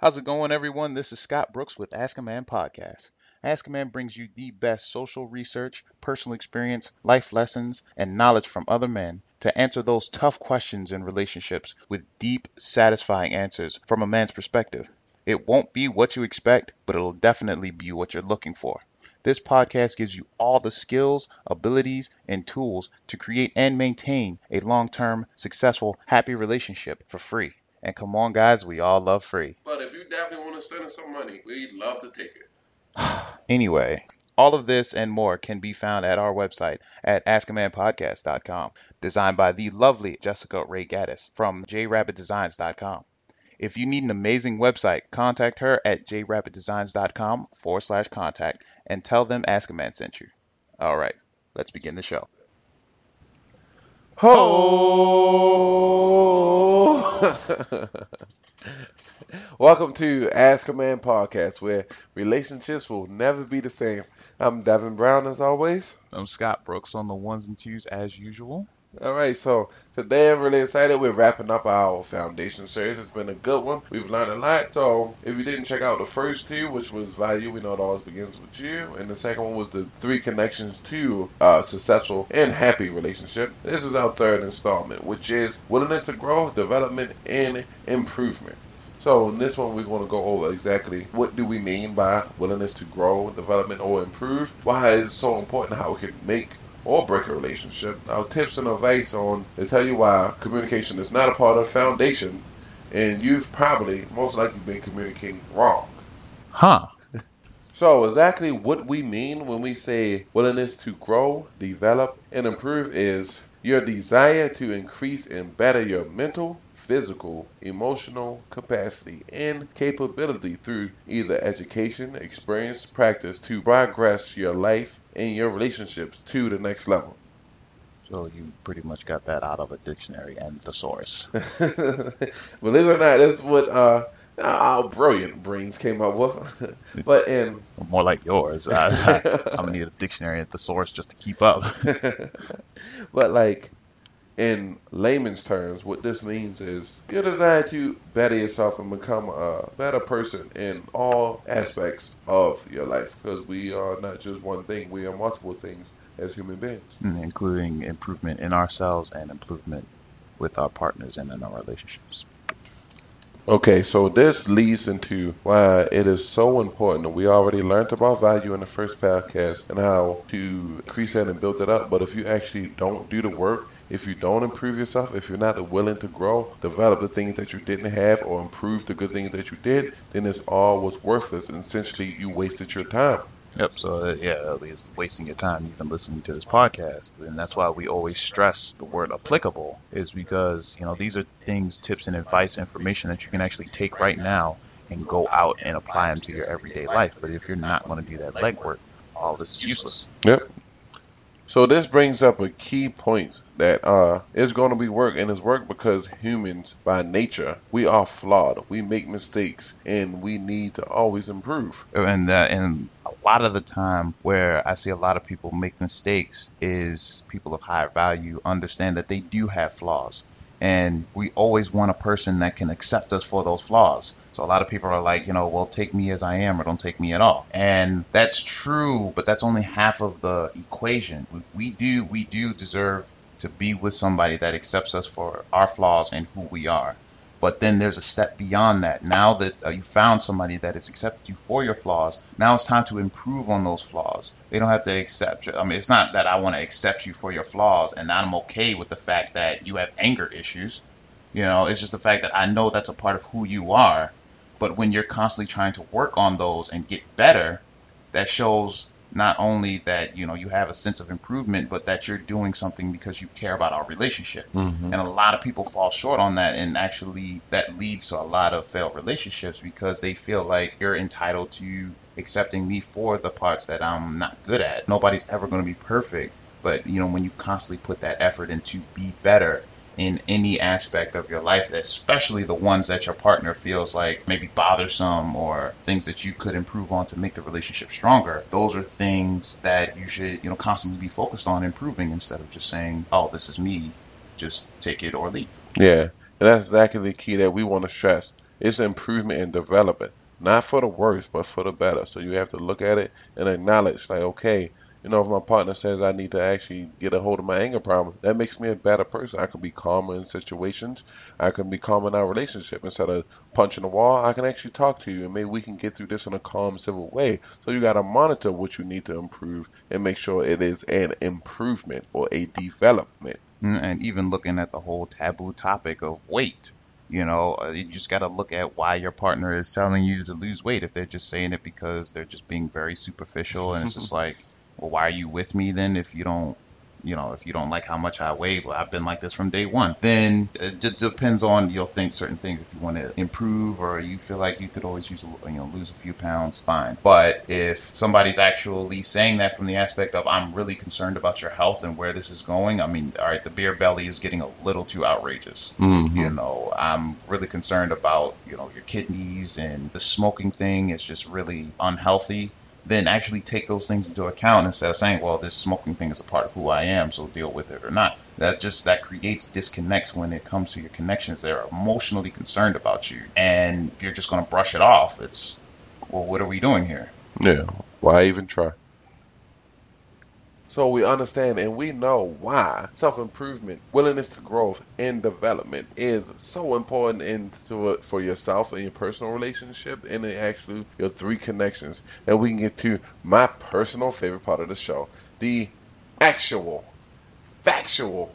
How's it going, everyone? This is Scott Brooks with Ask a Man Podcast. Ask a Man brings you the best social research, personal experience, life lessons, and knowledge from other men to answer those tough questions in relationships with deep, satisfying answers from a man's perspective. It won't be what you expect, but it'll definitely be what you're looking for. This podcast gives you all the skills, abilities, and tools to create and maintain a long term, successful, happy relationship for free. And come on, guys, we all love free. But if you definitely want to send us some money, we'd love to take it. Anyway, all of this and more can be found at our website at askamanpodcast.com, designed by the lovely Jessica Ray Gaddis from jrabbitdesigns.com. If you need an amazing website, contact her at jrabbitdesigns.com forward slash contact and tell them Ask a Man sent you. All right, let's begin the show. Ho! Welcome to Ask a Man podcast, where relationships will never be the same. I'm Devin Brown, as always. I'm Scott Brooks on the ones and twos as usual. All right, so today I'm really excited. We're wrapping up our foundation series. It's been a good one. We've learned a lot. So if you didn't check out the first two, which was value, we know it always begins with you, and the second one was the three connections to a successful and happy relationship. This is our third installment, which is willingness to grow, development, and improvement. So in this one, we're going to go over exactly what do we mean by willingness to grow, development, or improve. Why is it so important? How it can make or break a relationship. Our tips and advice on to tell you why communication is not a part of the foundation, and you've probably most likely been communicating wrong. Huh. So exactly what we mean when we say willingness to grow, develop, and improve is your desire to increase and better your mental, physical, emotional capacity and capability through either education, experience, practice to progress your life and your relationships to the next level. So you pretty much got that out of a dictionary and thesaurus. Believe it or not, that's what uh, our brilliant brains came up with. but in More like yours. I, I'm gonna need a dictionary and thesaurus just to keep up. but like in layman's terms, what this means is your desire to better yourself and become a better person in all aspects of your life. Because we are not just one thing; we are multiple things as human beings. Mm, including improvement in ourselves and improvement with our partners and in our relationships. Okay, so this leads into why it is so important. We already learned about value in the first podcast and how to increase that and build it up. But if you actually don't do the work, if you don't improve yourself, if you're not willing to grow, develop the things that you didn't have, or improve the good things that you did, then it's all was worthless. And essentially, you wasted your time. Yep. So uh, yeah, at least wasting your time even listening to this podcast, and that's why we always stress the word applicable, is because you know these are things, tips, and advice, information that you can actually take right now and go out and apply them to your everyday life. But if you're not going to do that legwork, all this is useless. Yep. So this brings up a key point that uh, is going to be work, and it's work because humans, by nature, we are flawed. We make mistakes, and we need to always improve. and uh, and a lot of the time where I see a lot of people make mistakes is people of higher value understand that they do have flaws and we always want a person that can accept us for those flaws so a lot of people are like you know well take me as I am or don't take me at all and that's true but that's only half of the equation we, do we do deserve to be with somebody that accepts us for our flaws and who we are but then there's a step beyond that. Now that uh, you found somebody that has accepted you for your flaws, now it's time to improve on those flaws. They don't have to accept you. I mean, it's not that I want to accept you for your flaws and I'm okay with the fact that you have anger issues. You know, it's just the fact that I know that's a part of who you are. But when you're constantly trying to work on those and get better, that shows not only that you know you have a sense of improvement, but that you're doing something because you care about our relationship. Mhm. And a lot of people fall short on that, and actually that leads to a lot of failed relationships because they feel like you're entitled to accepting me for the parts that I'm not good at. Nobody's ever going to be perfect, but you know when you constantly put that effort into be better in any aspect of your life, especially the ones that your partner feels like maybe bothersome or things that you could improve on to make the relationship stronger. Those are things that you should, you know, constantly be focused on improving instead of just saying, "Oh, this is me, just take it or leave." Yeah, and that's exactly the key that we want to stress. It's improvement and development, not for the worse, but for the better. So you have to look at it and acknowledge, like, okay, you know, if my partner says I need to actually get a hold of my anger problem, that makes me a better person. I can be calmer in situations. I can be calm in our relationship. Instead of punching the wall, I can actually talk to you and maybe we can get through this in a calm, civil way. So you got to monitor what you need to improve and make sure it is an improvement or a development. Mm, and even looking at the whole taboo topic of weight. You know, uh, you just got to look at why your partner is telling you to lose weight. If they're just saying it because they're just being very superficial and it's just like, well, why are you with me then if you don't you know, if you don't like how much I weigh, well, I've been like this from day one. Then it just depends on you'll think certain things. If you want to improve or you feel like you could always use, a, you know, lose a few pounds, fine. But if somebody's actually saying that from the aspect of I'm really concerned about your health and where this is going, I mean, all right, the beer belly is getting a little too outrageous. Mm-hmm. You know, I'm really concerned about you know your kidneys and the smoking thing is just really unhealthy then actually take those things into account instead of saying, well, this smoking thing is a part of who I am, so deal with it or not. That just that creates disconnects when it comes to your connections. They're emotionally concerned about you, and you're just going to brush it off, it's well, what are we doing here? Yeah. Why even try? So we understand and we know why self improvement, willingness to growth, and development is so important into it for yourself and your personal relationship, and actually your three connections. that we can get to my personal favorite part of the show the actual, factual,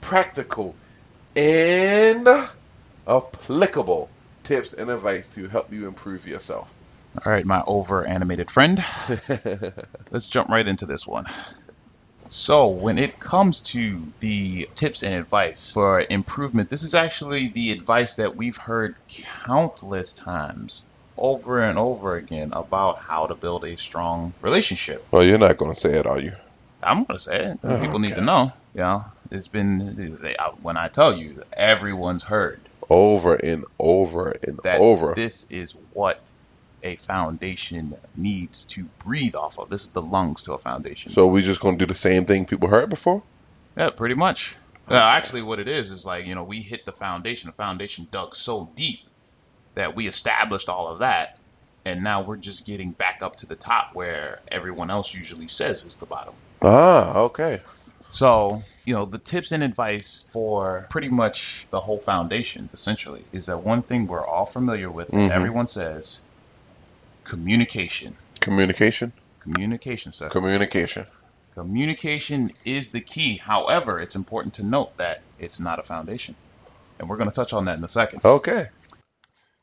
practical, and applicable tips and advice to help you improve yourself. All right, my over animated friend. Let's jump right into this one. So, when it comes to the tips and advice for improvement, this is actually the advice that we've heard countless times over and over again about how to build a strong relationship. Well, you're not going to say it, are you? I'm going to say it. Oh, People need to okay. know. You know, it's been, they, when I tell you, everyone's heard Over and over and that over. this is what a foundation needs to breathe off of. This is the lungs to a foundation. So we're just going to do the same thing people heard before? Yeah, pretty much. Uh, actually, what it is is like you know we hit the foundation. The foundation dug so deep that we established all of that, and now we're just getting back up to the top where everyone else usually says is the bottom. Ah, okay. So you know the tips and advice for pretty much the whole foundation essentially is that one thing we're all familiar with. Mhm. Everyone says communication. Communication. Communication, sir. Communication. Communication is the key. However, it's important to note that it's not a foundation. And we're going to touch on that in a second. Okay.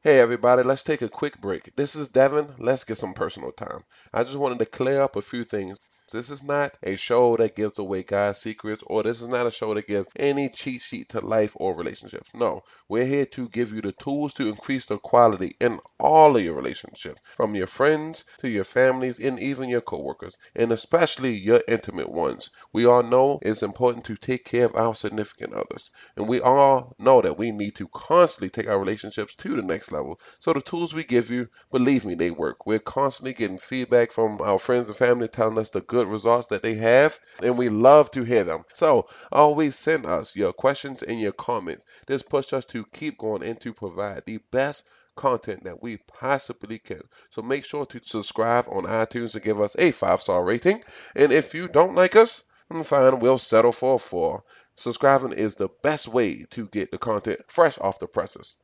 Hey everybody, let's take a quick break. This is Devin. Let's get some personal time. I just wanted to clear up a few things. This is not a show that gives away God's secrets, or this is not a show that gives any cheat sheet to life or relationships. No, we're here to give you the tools to increase the quality in all of your relationships, from your friends to your families and even your coworkers, and especially your intimate ones. We all know it's important to take care of our significant others, and we all know that we need to constantly take our relationships to the next level. So the tools we give you, believe me, they work. We're constantly getting feedback from our friends and family telling us the good results that they have, and we love to hear them. So always send us your questions and your comments. This pushes us to keep going and to provide the best content that we possibly can. So make sure to subscribe on iTunes and give us a five star rating. And if you don't like us, fine, we'll settle for a four. Subscribing is the best way to get the content fresh off the presses.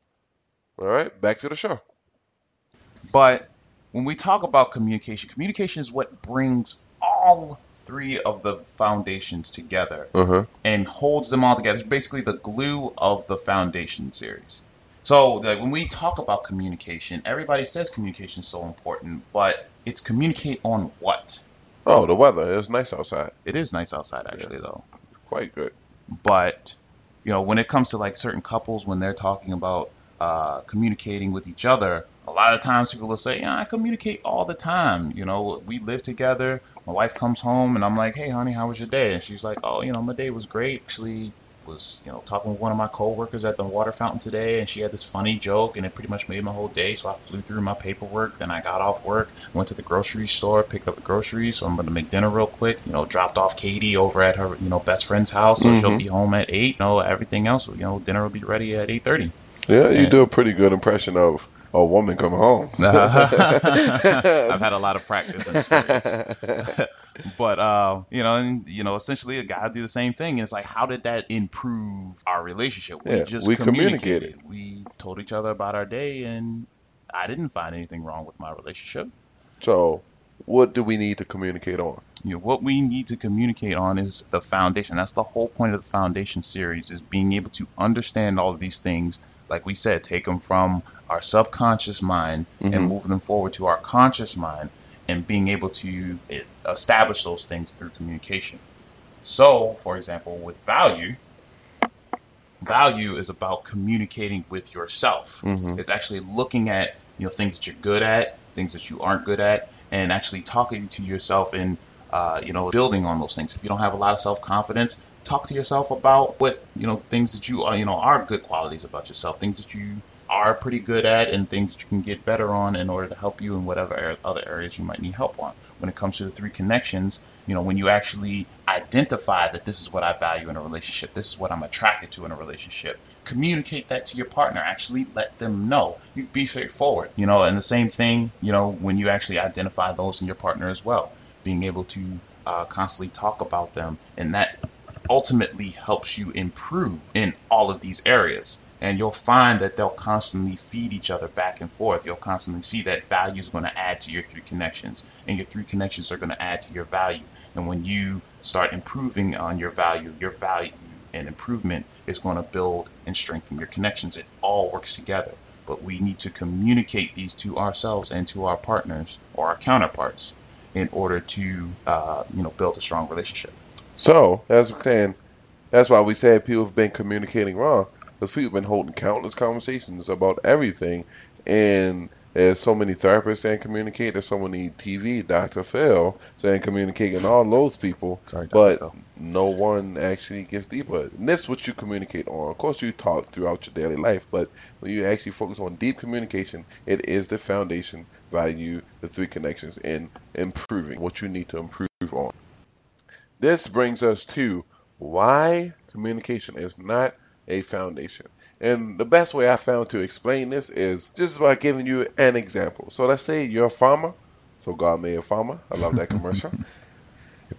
All right, back to the show. But when we talk about communication, communication is what brings all three of the foundations together Uh huh. and holds them all together. It's basically the glue of the foundation series. So like, when we talk about communication, everybody says communication is so important, but it's communicate on what? Oh, the weather It's nice outside. It is nice outside actually though. Quite good. but you know when it comes to like certain couples when they're talking about uh, communicating with each other a lot of times people will say yeah, i communicate all the time you know we live together my wife comes home and i'm like hey honey how was your day? And she's like oh you know my day was great. Actually was you know talking with one of my coworkers at the water fountain today and she had this funny joke and it pretty much made my whole day. So i flew through my paperwork. Then i got off work went to the grocery store picked up the groceries. So i'm going to make dinner real quick you know dropped off katie over at her you know best friend's house. So she'll Mhm. be home at 8 you know everything else you know dinner will be ready at 8.30 Yeah, you And- do a pretty good impression of a woman coming home. I've had a lot of practice and experience. but uh, you know, and you know, essentially a guy do the same thing. And it's like, how did that improve our relationship? We Yeah, just we communicated. communicated. We told each other about our day, and I didn't find anything wrong with my relationship. so, what do we need to communicate on? You know, what we need to communicate on is the foundation. That's the whole point of the foundation series is being able to understand all of these things. Like we said, take them from our subconscious mind Mhm. and move them forward to our conscious mind and being able to establish those things through communication. So, for example, with value, value is about communicating with yourself. Mhm. It's actually looking at you know things that you're good at, things that you aren't good at, and actually talking to yourself and uh, you know building on those things. If you don't have a lot of self confidence, talk to yourself about what you know things that you are you know are good qualities about yourself, things that you are pretty good at, and things that you can get better on in order to help you in whatever other areas you might need help on. When it comes to the three connections, you know, when you actually identify that this is what I value in a relationship, this is what I'm attracted to in a relationship, communicate that to your partner. Actually let them know. You be straightforward, you know, and the same thing, you know, when you actually identify those in your partner as well, being able to uh, constantly talk about them, and that ultimately helps you improve in all of these areas. And you'll find that they'll constantly feed each other back and forth. You'll constantly see that value is going to add to your three connections, and your three connections are going to add to your value. And when you start improving on your value, your value and improvement is going to build and strengthen your connections. It all works together. But we need to communicate these to ourselves and to our partners or our counterparts in order to, uh, you know, build a strong relationship. So, as we're saying, that's why we said people have been communicating wrong. Because people have been holding countless conversations about everything. And there's so many therapists saying communicate. There's so many TV, Dr. Phil, saying communicate, and all those people. Sorry, but Phil. no one actually gets deeper. And that's what you communicate on. Of course, you talk throughout your daily life, but when you actually focus on deep communication, it is the foundation, value, the three connections, and improving what you need to improve on. This brings us to why communication is not a foundation. And the best way I found to explain this is just by giving you an example. So let's say you're a farmer. So God made a farmer. I love that commercial.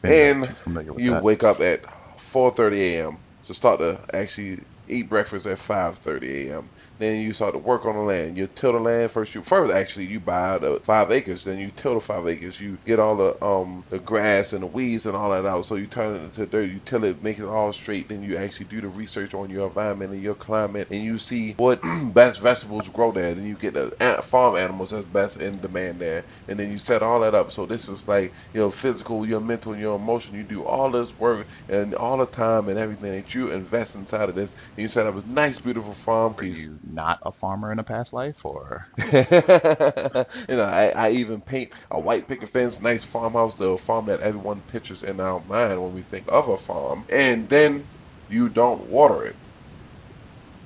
And you that. wake up at 4:30 a.m. to start to actually eat breakfast at 5:30 a.m. Then you start to work on the land. You till the land first. You first actually you buy the five acres. Then you till the five acres. You get all the um the grass and the weeds and all that out. So you turn it into dirt. You till it, make it all straight. Then you actually do the research on your environment and your climate, and you see what best vegetables grow there. Then you get the farm animals that's best in demand there, and then you set all that up. So this is like your physical, your mental, your emotion. You do all this work and all the time and everything that you invest inside of this, and you set up a nice, beautiful farm. Piece. you not a farmer in a past life, or you know, I, I even paint a white picket fence, nice farmhouse, the farm that everyone pictures in our mind when we think of a farm, and then you don't water it.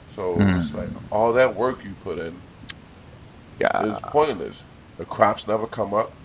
So it's Hmm. like all that work you put in yeah, is pointless. The crops never come up.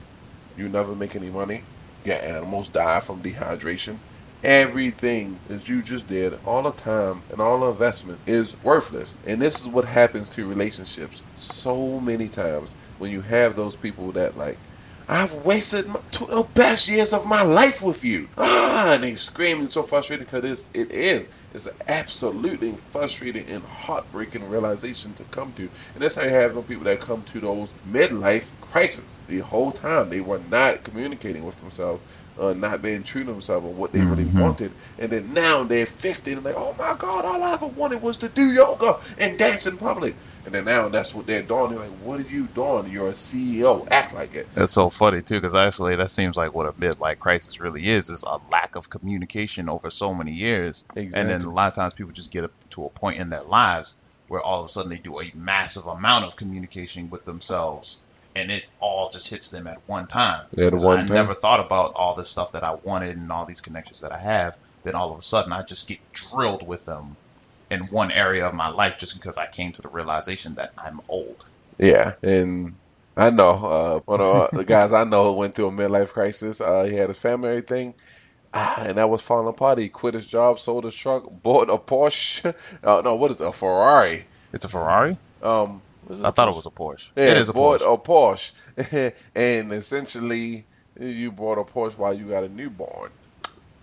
You never make any money. Your animals die from dehydration. Everything that you just did, all the time and all the investment is worthless. And this is what happens to relationships so many times when you have those people that like, I've wasted my, two, the best years of my life with you. Ah, and they screaming so frustrated because it's, it is. It's an absolutely frustrating and heartbreaking realization to come to. And that's how you have those people that come to those midlife crises. The whole time they were not communicating with themselves, uh, not being true to themselves and what they really Mhm. wanted. And then now they're 50 and they're like, oh my God, all I ever wanted was to do yoga and dance in public. And then now that's what they're doing. They're like, what are you doing? You're a CEO. Act like it. That's so funny too, because actually that seems like what a midlife crisis really is: is a lack of communication over so many years, and then a lot of times people just get up to a point in their lives where all of a sudden they do a massive amount of communication with themselves, and it all just hits them at one time. 'Cause one I time. never thought about all this stuff that I wanted and all these connections that I have. Then all of a sudden I just get drilled with them in one area of my life just because I came to the realization that I'm old. Yeah, and I know uh, one of the guys I know went through a midlife crisis. Uh, he had his family, and everything, ah, and that was falling apart. He quit his job, sold his truck, bought a Porsche. Uh, no, what is it, a Ferrari? It's a Ferrari. Um, I thought it was a Porsche. Yeah, it is a bought Porsche. a Porsche, and essentially you bought a Porsche while you got a newborn.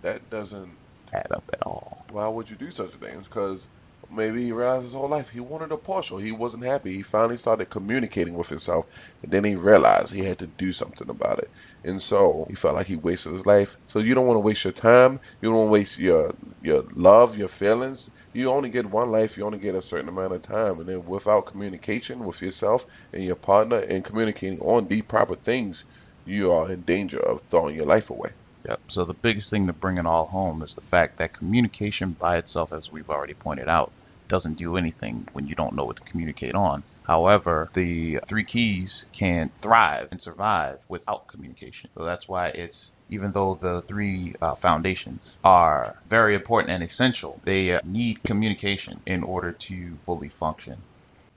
That doesn't. Add up at all. Why would you do such things? Because maybe he realized his whole life he wanted a Porsche. He wasn't happy. He finally started communicating with himself, and then he realized he had to do something about it. And so he felt like he wasted his life. So you don't want to waste your time. You don't want to waste your your love, your feelings. You only get one life. You only get a certain amount of time. And then without communication with yourself and your partner and communicating on the proper things, you are in danger of throwing your life away. Yep. So the biggest thing to bring it all home is the fact that communication by itself, as we've already pointed out, doesn't do anything when you don't know what to communicate on. However, the three keys can thrive and survive without communication. So that's why it's even though the three uh, foundations are very important and essential, they uh, need communication in order to fully function.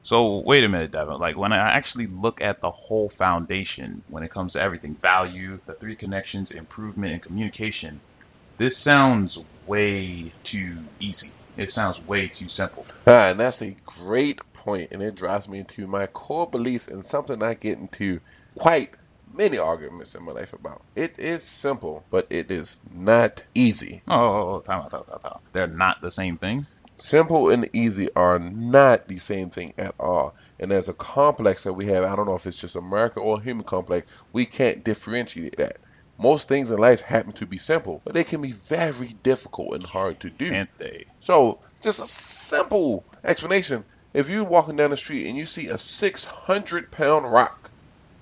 So wait a minute, Devin. Like when I actually look at the whole foundation, when it comes to everything, value, the three connections, improvement, and communication, this sounds way too easy. It sounds way too simple. Ah, and that's a great point, and it drives me into my core beliefs and something I get into quite many arguments in my life about. It is simple, but it is not easy. Oh, oh, oh time out, time out, time out. They're not the same thing. Simple and easy are not the same thing at all. And there's a complex that we have. I don't know if it's just America or human complex. We can't differentiate that. Most things in life happen to be simple, but they can be very difficult and hard to do. Can't they? So, just a simple explanation. If you're walking down the street and you see a 600 pound rock,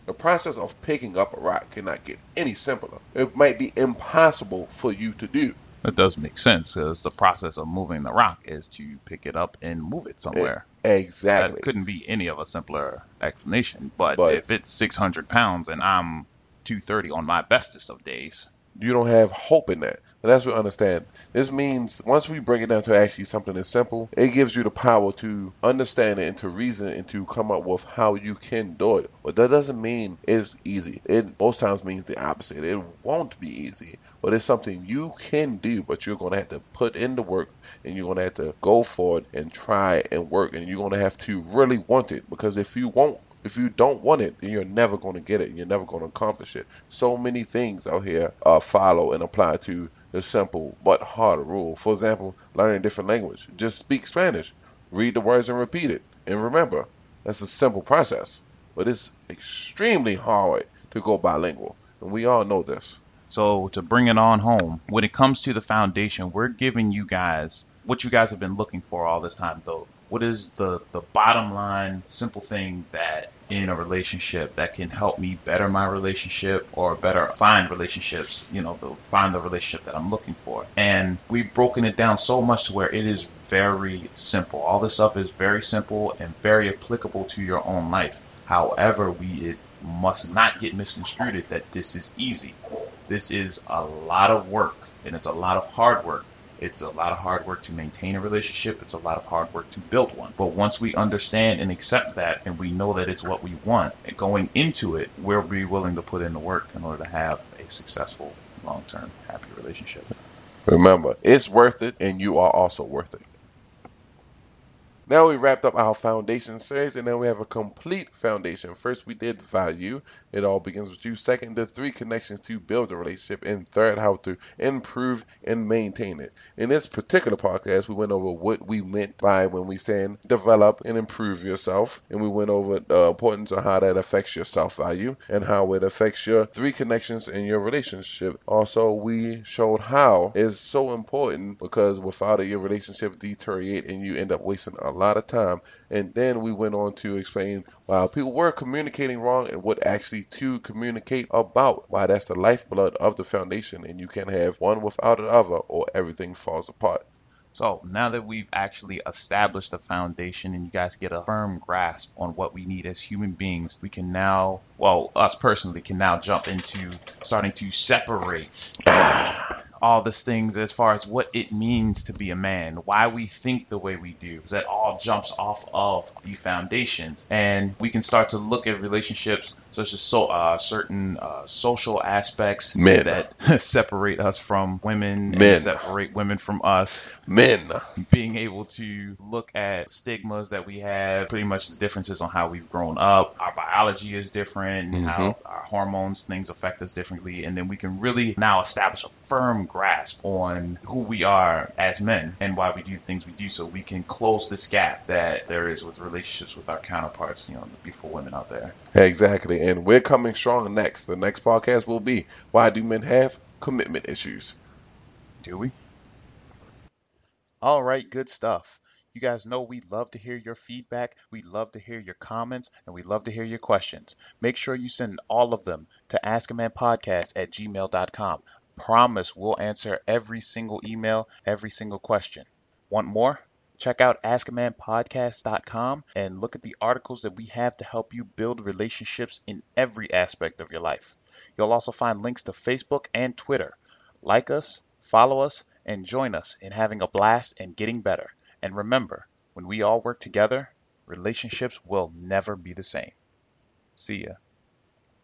the process of picking up a rock cannot get any simpler. It might be impossible for you to do. That does make sense because the process of moving the rock is to pick it up and move it somewhere. Exactly. That couldn't be any of a simpler explanation. But, But- if it's 600 pounds and I'm 230 on my bestest of days, you don't have hope in that. And that's what I understand. This means once we break it down to actually something that's simple, it gives you the power to understand it and to reason and to come up with how you can do it. But that doesn't mean it's easy. It most times means the opposite. It won't be easy, but it's something you can do. But you're gonna have to put in the work and you're gonna have to go for it and try and work and you're gonna have to really want it because if you won't if you don't want it, then you're never going to get it. You're never going to accomplish it. So many things out here uh, follow and apply to the simple but hard rule. For example, learning a different language. Just speak Spanish. Read the words and repeat it. And remember, that's a simple process. But it's extremely hard to go bilingual. And we all know this. So to bring it on home, when it comes to the foundation, we're giving you guys what you guys have been looking for all this time though. What is the, the bottom line simple thing that in a relationship that can help me better my relationship or better find relationships, you know, the, find the relationship that I'm looking for. And we've broken it down so much to where it is very simple. All this stuff is very simple and very applicable to your own life. However, we it must not get misconstrued that this is easy. This is a lot of work and it's a lot of hard work. It's a lot of hard work to maintain a relationship. It's a lot of hard work to build one. But once we understand and accept that and we know that it's what we want, going into it, we'll be willing to put in the work in order to have a successful, long term, happy relationship. Remember, it's worth it, and you are also worth it. Now we wrapped up our foundation series, and now we have a complete foundation. First, we did value. It all begins with you. Second, the three connections to build a relationship. And third, how to improve and maintain it. In this particular podcast, we went over what we meant by when we saying develop and improve yourself. And we went over the importance of how that affects your self value and how it affects your three connections in your relationship. Also, we showed how it's so important because without it, your relationship deteriorate and you end up wasting a lot of time. And then we went on to explain why people were communicating wrong and what actually to communicate about. Why that's the lifeblood of the foundation, and you can't have one without the other, or everything falls apart. So now that we've actually established the foundation and you guys get a firm grasp on what we need as human beings, we can now, well, us personally can now jump into starting to separate all these things as far as what it means to be a man, why we think the way we do. That all jumps off of the foundations, and we can start to look at relationships such as so uh, certain uh, social aspects Men. that separate us from women, Men. and separate women from us Men. being able to look at stigmas that we have, pretty much the differences on how we've grown up. Our biology is different, and how our hormones, things affect us differently. And then we can really now establish a firm grasp on who we are as men and why we do things we do so we can close this gap that there is with relationships with our counterparts, you know, the beautiful women out there. Exactly. And we're coming strong next. The next podcast will be Why Do Men Have Commitment Issues? Do we? All right, good stuff. You guys know we love to hear your feedback. We love to hear your comments and we love to hear your questions. Make sure you send all of them to askamanpodcast at gmail.com. Promise we'll answer every single email, every single question. Want more? Check out askamanpodcast.com and look at the articles that we have to help you build relationships in every aspect of your life. You'll also find links to Facebook and Twitter. Like us, follow us, and join us in having a blast and getting better. And remember, when we all work together, relationships will never be the same. See ya.